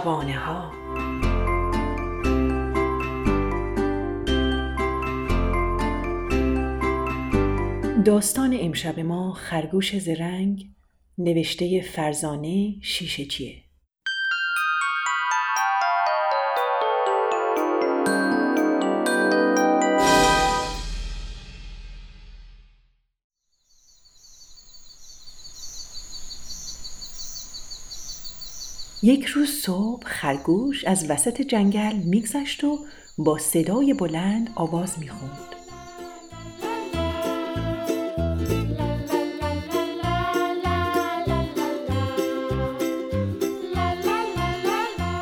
شبانه ها داستان امشب ما خرگوش زرنگ نوشته فرزانه شیشه چیه یک روز صبح خرگوش از وسط جنگل میگذشت و با صدای بلند آواز می‌خوند.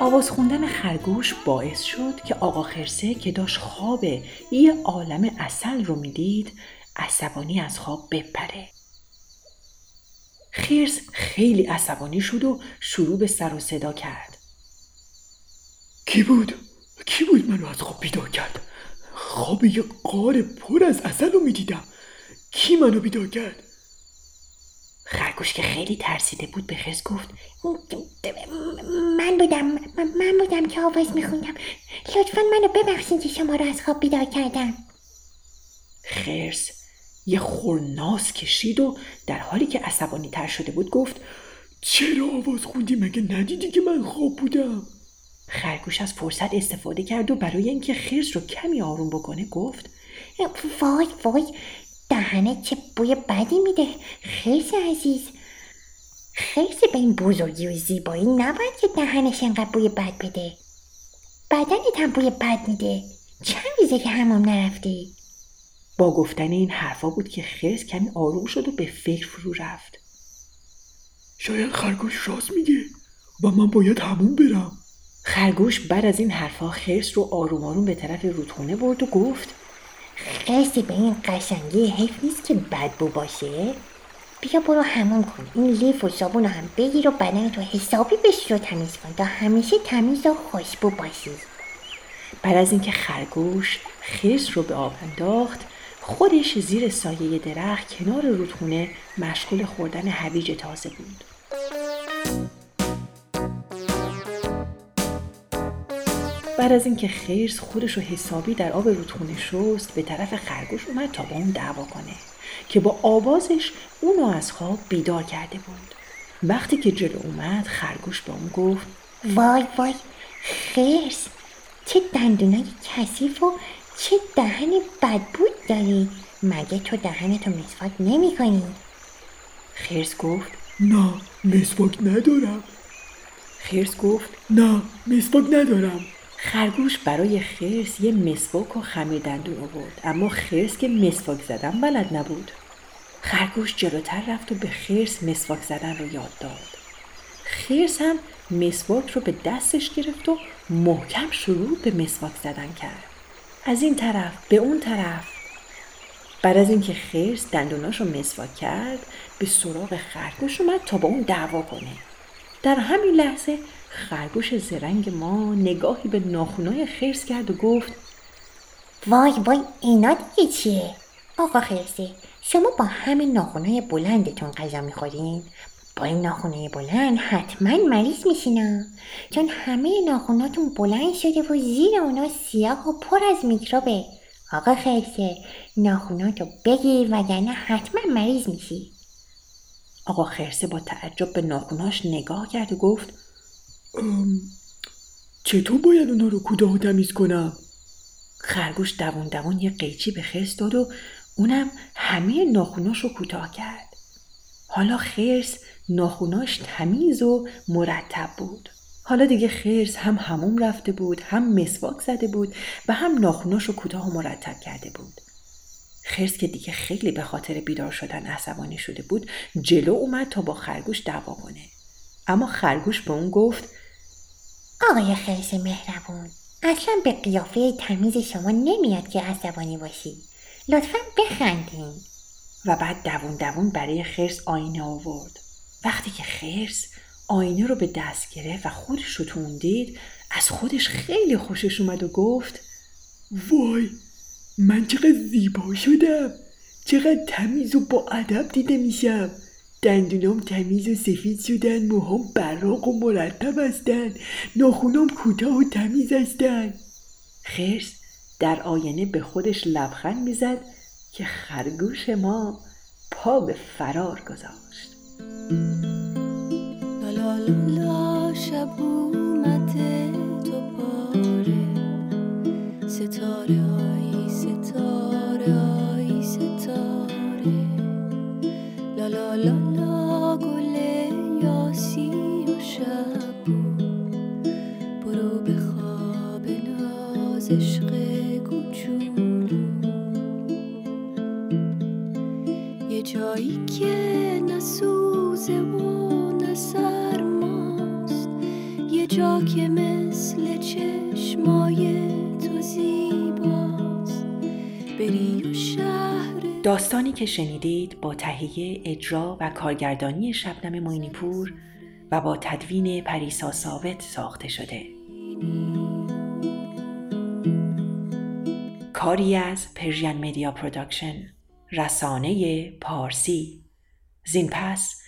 آواز خوندن خرگوش باعث شد که آقا خرسه که داشت خواب یه عالم اصل رو می‌دید عصبانی از خواب بپره. خیرس خیلی عصبانی شد و شروع به سر و صدا کرد کی بود؟ کی بود منو از خواب بیدار کرد؟ خواب یه قار پر از اصل رو می‌دیدم کی منو بیدار کرد؟ خرگوش که خیلی ترسیده بود به خرس گفت من بودم من بودم که آواز میخوندم لطفا منو ببخشید که شما رو از خواب بیدار کردم خرس یه خورناس کشید و در حالی که عصبانی تر شده بود گفت چرا آواز خوندی؟ مگه ندیدی که من خواب بودم؟ خرگوش از فرصت استفاده کرد و برای اینکه خرس رو کمی آروم بکنه گفت وای وای دهنه چه بوی بدی میده خرس عزیز. خرس به این بزرگی و زیبایی نباید که دهنش انقدر بوی بد بده. بدنت هم بوی بد میده. چند روزه که همون نرفتی؟ با گفتن این حرفا بود که خرس کمی آروم شد و به فکر فرو رفت. شاید خرگوش راست میگه. و من باید همون برم. خرگوش بعد از این حرفا خرس رو آروم آروم به طرف رودخونه برد و گفت خرسی به این قشنگی حیف نیست که بدبو باشه؟ بیا برو همون کن. این لیف و صابون رو هم بگیر و بدن تو حسابی بشور رو تمیز کن. تا همیشه تمیز و خوشبو باشی. بعد از اینکه خرگوش خرس رو به آب انداخت خودش زیر سایه درخت کنار رودخونه مشغول خوردن هویج تازه بود. بعد از اینکه خرس خودش رو حسابی در آب رودخونه شست به طرف خرگوش اومد تا با اون دعوا کنه که با آوازش اونو از خواب بیدار کرده بود وقتی که جلو اومد خرگوش به اون گفت وای وای خرس چه دندونای کثیف و چه دهن بدبود داری؟ مگه تو دهنتو مسواک نمی کنی؟ خرس گفت نه مسواک ندارم. خرس گفت نه مسواک ندارم. خرگوش برای خرس یه مسواک و خمیر دندون آورد اما خرس که مسواک زدن بلد نبود. خرگوش جلوتر رفت و به خرس مسواک زدن رو یاد داد. خرس هم مسواک رو به دستش گرفت و محکم شروع به مسواک زدن کرد. از این طرف به اون طرف بعد از اینکه خرس دندوناش رو مسواک کرد به سراغ خرگوش اومد تا با اون دعوا کنه در همین لحظه خرگوش زرنگ ما نگاهی به ناخونای خرس کرد و گفت وای وای اینا دیگه چیه؟ آقا خرسی شما با همین ناخونای بلندتون غذا می‌خورین؟ با این ناخونه بلند حتما مریض میشینا چون همه ناخوناتون بلند شده و زیر اونا سیاه و پر از میکروبه. آقا خرسه ناخوناتو بگیر وگرنه حتما مریض میشی. آقا خرسه با تعجب به ناخوناش نگاه کرد و گفت چطور باید اونا رو کوتاه و تمیز کنم؟ خرگوش دوون دوون یه قیچی به خرس داد و اونم همه ناخوناش رو کوتاه کرد. حالا خرس ناخوناش تمیز و مرتب بود. حالا دیگه خرس هم هموم رفته بود هم مسواک زده بود و هم ناخوناش رو کوتاه و مرتب کرده بود. خرس که دیگه خیلی به خاطر بیدار شدن عصبانی شده بود جلو اومد تا با خرگوش دعوا کنه. اما خرگوش به اون گفت آقای خرس مهربون اصلا به قیافه تمیز شما نمیاد که عصبانی باشی. لطفا بخندین. و بعد دوون دوون برای خرس آینه آورد. وقتی که خرس آینه رو به دست گرفت و خودش رو تون دید از خودش خیلی خوشش اومد و گفت وای من چقدر زیبا شدم! چقدر تمیز و با ادب دیده میشم! دندونام تمیز و سفید شدن موهام براق و مرتب هستن ناخونام کوتاه و تمیز هستن. خرس در آینه به خودش لبخند می‌زد که خرگوش ما پا به فرار گذاشت. لا لا لا شب دوباره ستاره آی ستاره آی ستاره. لا لا لا لا گل یاسی و شب برو به خواب ناز جا که مثل چشمای تو زیباست. بری و شهر داستانی که شنیدید با تهیه اجرا و کارگردانی شبنم موینیپور و با تدوین پریسا ثابت ساخته شده. کاری از Persian Media Production رسانه پارسی. زین پس